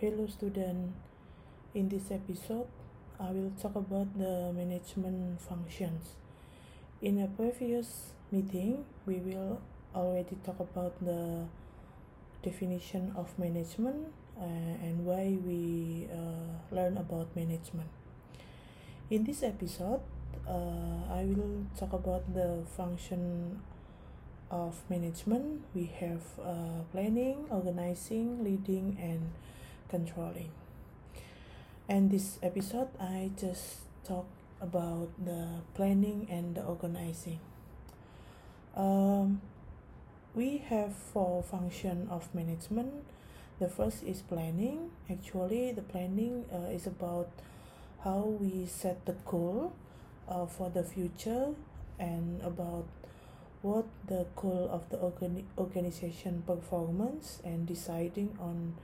Hello student. In this episode, I will talk about the management functions. In a previous meeting, we will already talk about the definition of management uh, and why we uh, learn about management. In this episode, uh, I will talk about the function of management. We have uh, planning, organizing, leading, and controlling. And this episode, I just talk about the planning and the organizing. Um, we have four function of management. The first is planning. Actually, the planning uh, is about how we set the goal uh, for the future and about what the goal of the organi- organization performance and deciding on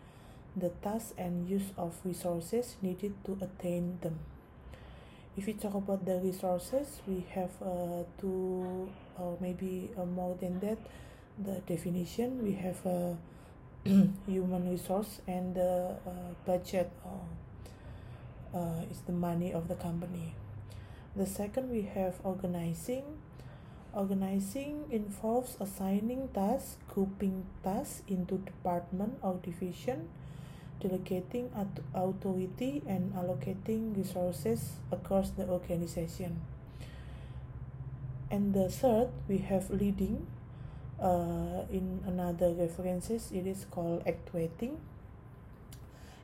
the task and use of resources needed to attain them. If we talk about the resources, we have uh, two or maybe uh, more than that. The definition we have a human resource and the uh, budget or uh, is the money of the company. The second we have organizing. Organizing involves assigning tasks, grouping tasks into department or division, delegating authority and allocating resources across the organization. And the third, we have leading. Uh, in another references, it is called actuating.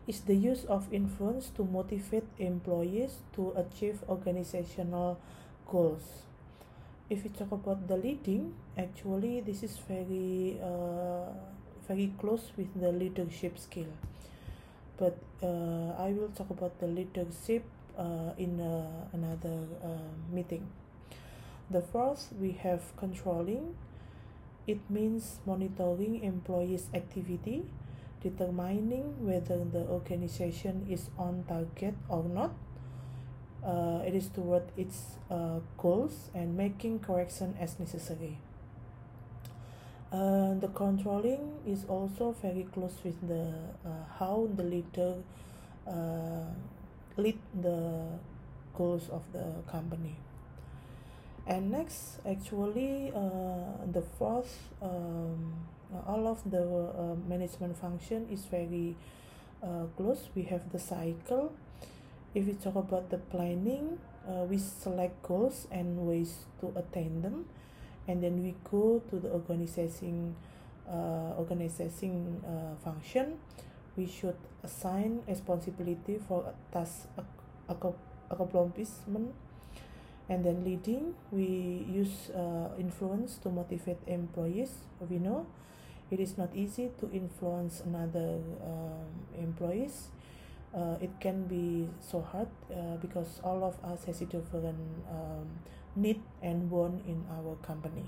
Is the use of influence to motivate employees to achieve organizational goals. If we talk about the leading, actually this is very uh, very close with the leadership skill but uh, I will talk about the leadership uh, in uh, another uh, meeting. The first, we have controlling. It means monitoring employees' activity, determining whether the organization is on target or not. Uh, it is toward its uh, goals and making correction as necessary. Uh, the controlling is also very close with the uh, how the leader uh, lead the goals of the company. And next actually uh, the fourth um, all of the uh, management function is very uh, close. We have the cycle. If we talk about the planning we select goals and ways to attain them and then we go to the organizing uh, organizing uh, function. We should assign responsibility for task accomplishment. And then leading we use uh, influence to motivate employees. We know it is not easy to influence another um, employees. Uh, it can be so hard uh, because all of us has a different um, need and want in our company.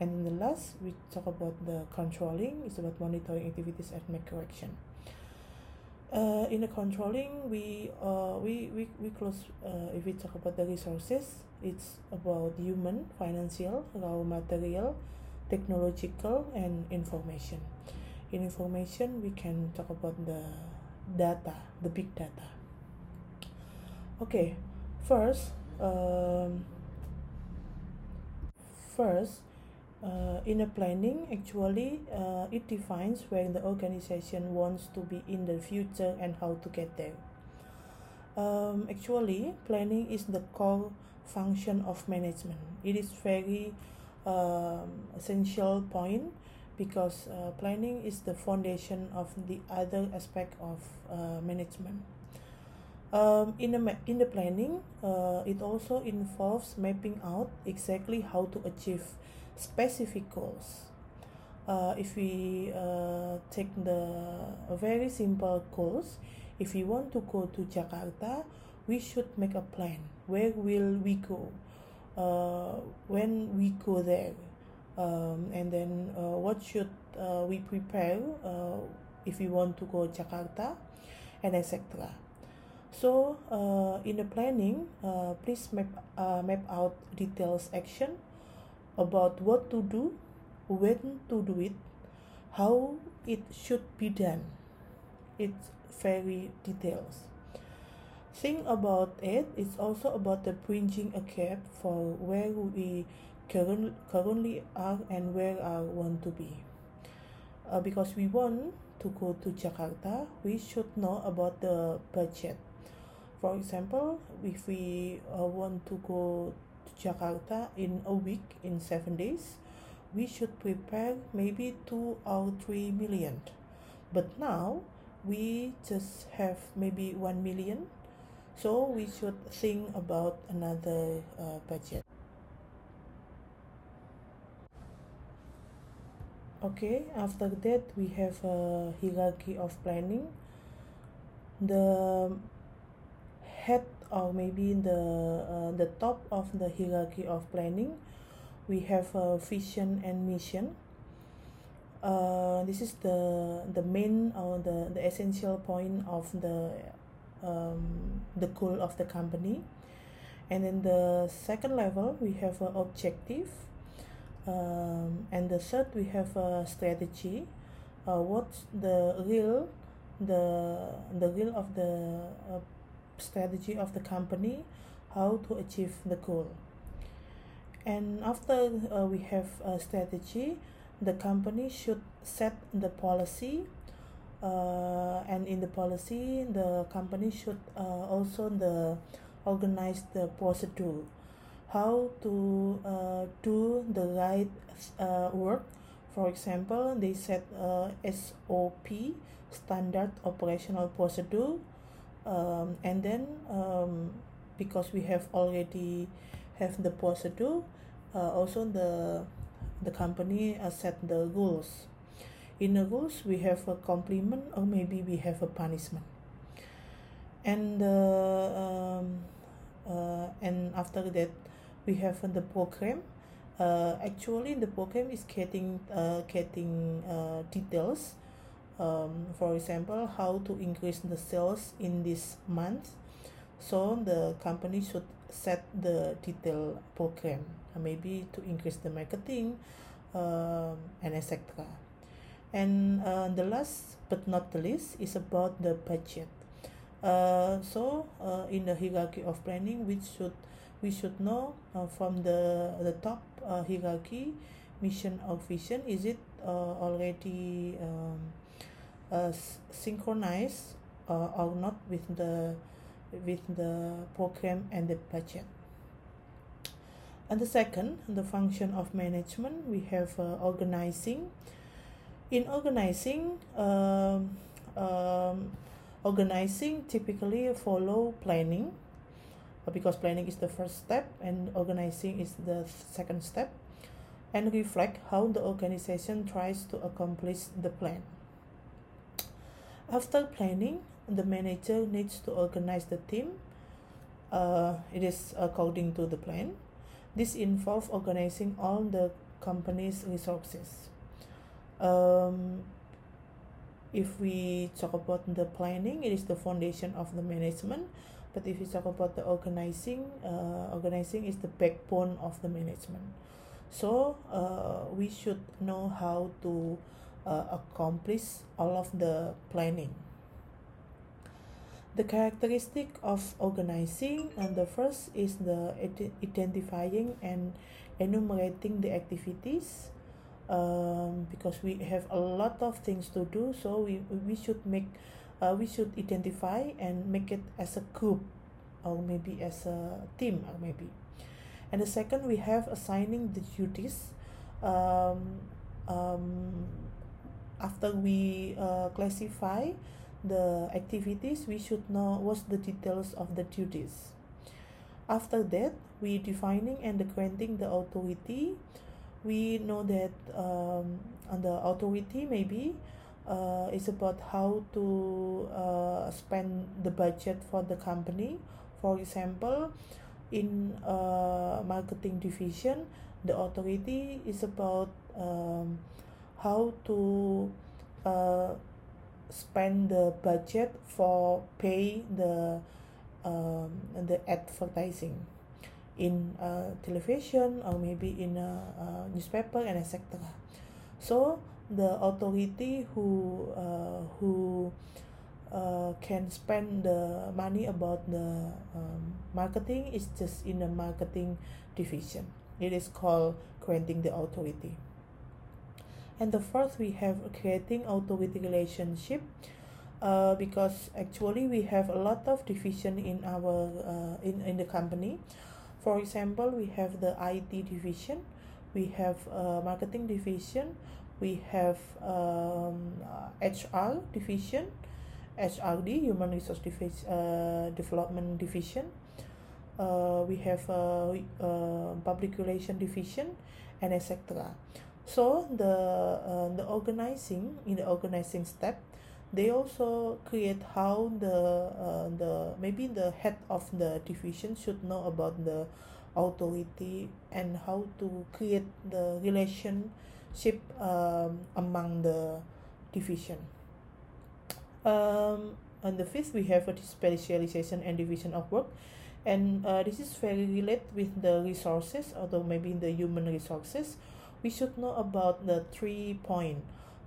And in the last we talk about the controlling it's about monitoring activities and make correction. Uh, in the controlling we uh, we, we, we close uh, if we talk about the resources it's about human financial raw material technological and information. In information we can talk about the data the big data. Okay first um, first uh, in a planning actually uh, it defines where the organization wants to be in the future and how to get there. Um, actually planning is the core function of management. It is very um, essential point because uh, planning is the foundation of the other aspect of uh, management um, in the in the planning uh, it also involves mapping out exactly how to achieve specific goals. Uh, if we uh, take the very simple goals if we want to go to Jakarta we should make a plan. Where will we go? Uh, when we go there? Um, and then uh, what should uh, we prepare uh, if we want to go Jakarta? And etc so uh, in the planning uh, please map, uh, map out details action about what to do when to do it how it should be done it's very details. Think about it, it's also about the bridging a gap for where we current, currently are and where I want to be. Uh, because we want to go to Jakarta, we should know about the budget. For example, if we uh, want to go to Jakarta in a week, in seven days, we should prepare maybe two or three million. But now we just have maybe one million, so we should think about another uh, budget. okay after that we have a hierarchy of planning the head or maybe the uh, the top of the hierarchy of planning we have a vision and mission. Uh, this is the the main or the the essential point of the um, the goal of the company. And then the second level we have an objective. Um, and the third we have a strategy. Uh, what's the real the the real of the uh, strategy of the company how to achieve the goal. And after uh, we have a strategy the company should set the policy uh, and in the policy the company should uh, also the organize the procedure how to uh, do the right uh, work. For example they set uh, SOP standard operational procedure um, and then um, because we have already have the procedure uh, also the the company uh, set the rules. In the rules we have a compliment or maybe we have a punishment. And uh, um, uh, and after that we have the program. Uh, actually the program is getting uh, getting uh, details um, for example how to increase the sales in this month. So the company should set the detailed program uh, maybe to increase the marketing um, and etc and uh, the last but not the least is about the budget. Uh, so uh, in the hierarchy of planning we should we should know uh, from the the top uh, hierarchy mission or vision is it already um, uh, synchronized uh, or not with the with the program and the budget and the second the function of management we have uh, organizing in organizing um, um, organizing typically follow planning because planning is the first step and organizing is the second step and reflect how the organization tries to accomplish the plan. After planning, the manager needs to organize the team. Uh, it is according to the plan. This involves organizing all the company's resources. Um, if we talk about the planning, it is the foundation of the management but if you talk about the organizing uh, organizing is the backbone of the management so uh, we should know how to uh, accomplish all of the planning. The characteristic of organizing and the first is the identifying and enumerating the activities um, because we have a lot of things to do so we, we should make uh, we should identify and make it as a group or maybe as a team or maybe. And the second we have assigning the duties um, um, after we uh, classify the activities we should know what's the details of the duties. After that we defining and granting the authority. We know that um, the authority maybe uh, is about how to uh, spend the budget for the company. For example in uh, marketing division the authority is about um, how to uh, spend the budget for pay the um, the advertising in uh, television or maybe in a, a newspaper and etc so the authority who uh, who uh, can spend the money about the um, marketing is just in the marketing division. It is called granting the authority and the fourth we have creating authority relationship uh, because actually we have a lot of division in our uh, in, in the company. For example we have the IT division we have a marketing division we have um, HR division HRD Human Resource Divi- uh, Development Division uh, we have a, a public relation division and etc so the uh, the organizing in the organizing step they also create how the uh, the maybe the head of the division should know about the authority and how to create the relationship um, among the division. Um, and the fifth we have a specialization and division of work. And uh, this is very related with the resources although maybe the human resources we should know about the three point.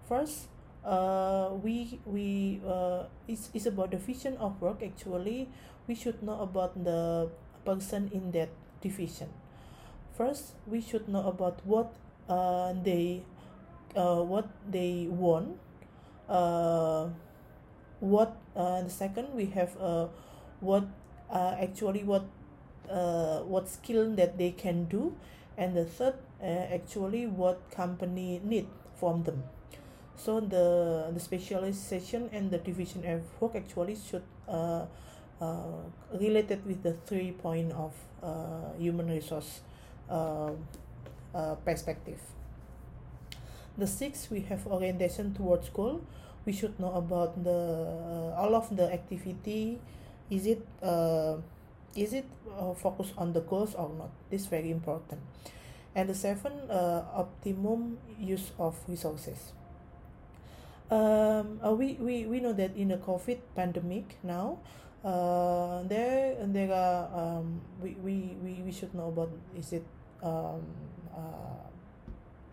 First uh, we we uh, it's, it's about the vision of work. Actually we should know about the person in that division. First we should know about what uh, they uh, what they want. Uh, what uh, the second we have uh, what uh, actually what uh, what skill that they can do. And the third uh, actually what company need from them. So the the specialization and the division of work actually should uh, uh, related with the three point of uh, human resource uh, uh, perspective. The six we have orientation towards goal we should know about the uh, all of the activity. Is it uh, is it uh, focused on the goals or not? This very important and the seven uh, optimum use of resources. Um, uh, we, we, we know that in the COVID pandemic now, uh, there there are um, we, we, we, we should know about is it um, uh,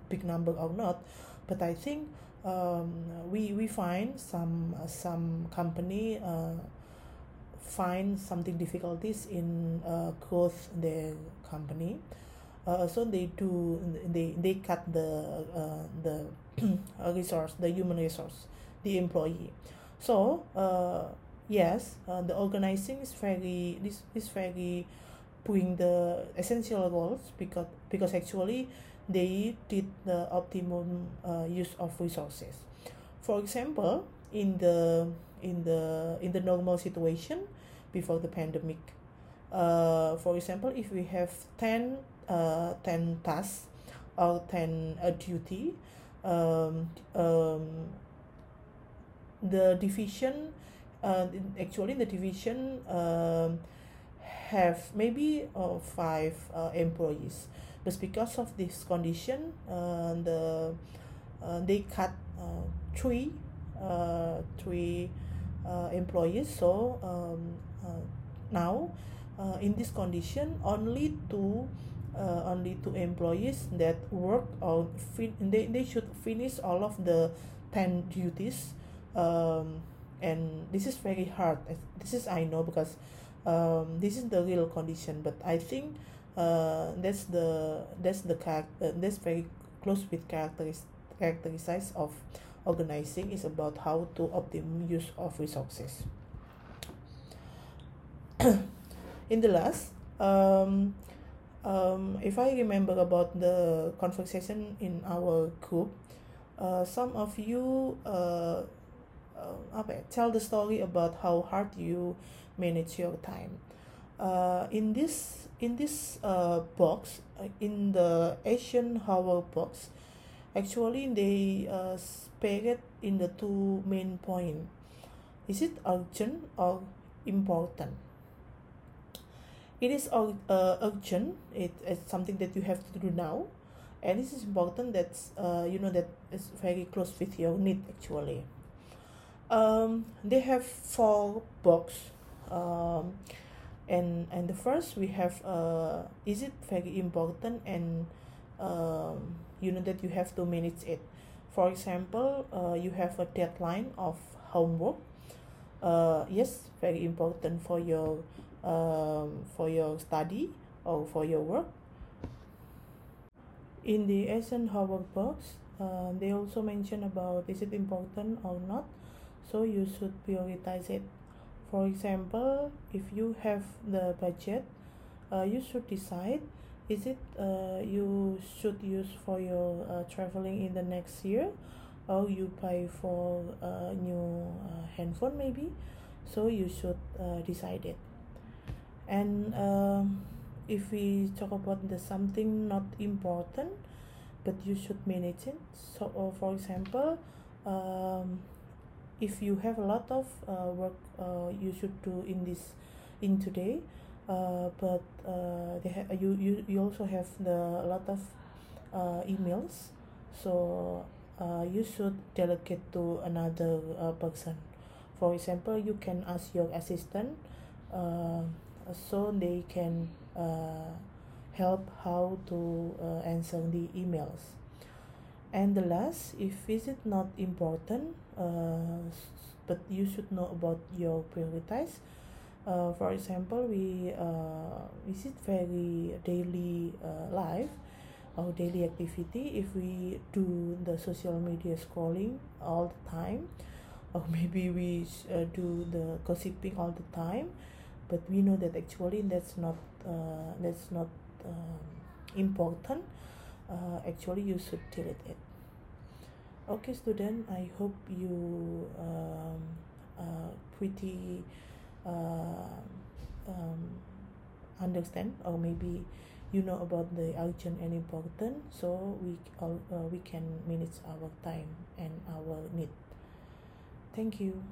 big number or not, but I think um, we we find some some company uh, find something difficulties in uh, growth their company uh, so they do they they cut the uh, the resource the human resource the employee. So uh, yes uh, the organizing is very this is very putting the essential roles because because actually they did the optimum uh, use of resources. For example in the in the in the normal situation before the pandemic uh, for example if we have 10 uh, 10 tasks or 10 uh, duty. Um, um, the division uh, actually the division um, have maybe uh, five uh, employees. But because of this condition uh, the uh, they cut uh, three uh, three uh, employees. So um, uh, now uh, in this condition only two uh, only two employees that work on fin- they, they should finish all of the 10 duties um, and this is very hard. This is i know because um, this is the real condition but i think uh, that's the that's the character uh, that's very close with characteris- characteristics of organizing is about how to optimum use of resources. In the last um, um, if I remember about the conversation in our group, uh, some of you uh, uh, tell the story about how hard you manage your time. Uh, in this in this uh, box, uh, in the Eisenhower box, actually they uh, spare it in the two main point. Is it urgent or important? It is uh, urgent. It, it's something that you have to do now. And this is important that's uh, you know that is very close with your need actually. Um, they have four box um, and and the first we have uh, is it very important and um, you know that you have to manage it. For example uh, you have a deadline of homework. Uh, yes very important for your um, for your study or for your work. In the Eisenhower box uh, they also mention about is it important or not. So you should prioritize it. For example if you have the budget uh, you should decide is it uh, you should use for your uh, traveling in the next year or you pay for a new uh, handphone maybe. So you should uh, decide it and um, if we talk about the something not important but you should manage it. So uh, for example um, if you have a lot of uh, work uh, you should do in this in today uh, but uh, they ha- you, you you also have the a lot of uh, emails. So uh, you should delegate to another uh, person. For example you can ask your assistant uh, so they can uh, help how to uh, answer the emails. And the last if is it not important uh, but you should know about your priorities. Uh, for example we uh, is it very daily uh, life our daily activity if we do the social media scrolling all the time or maybe we uh, do the gossiping all the time but we know that actually that's not uh, that's not um, important. Uh, actually you should delete it. Okay student i hope you um, uh, pretty uh, um, understand or maybe you know about the urgent and important so we all uh, we can manage our time and our need. Thank you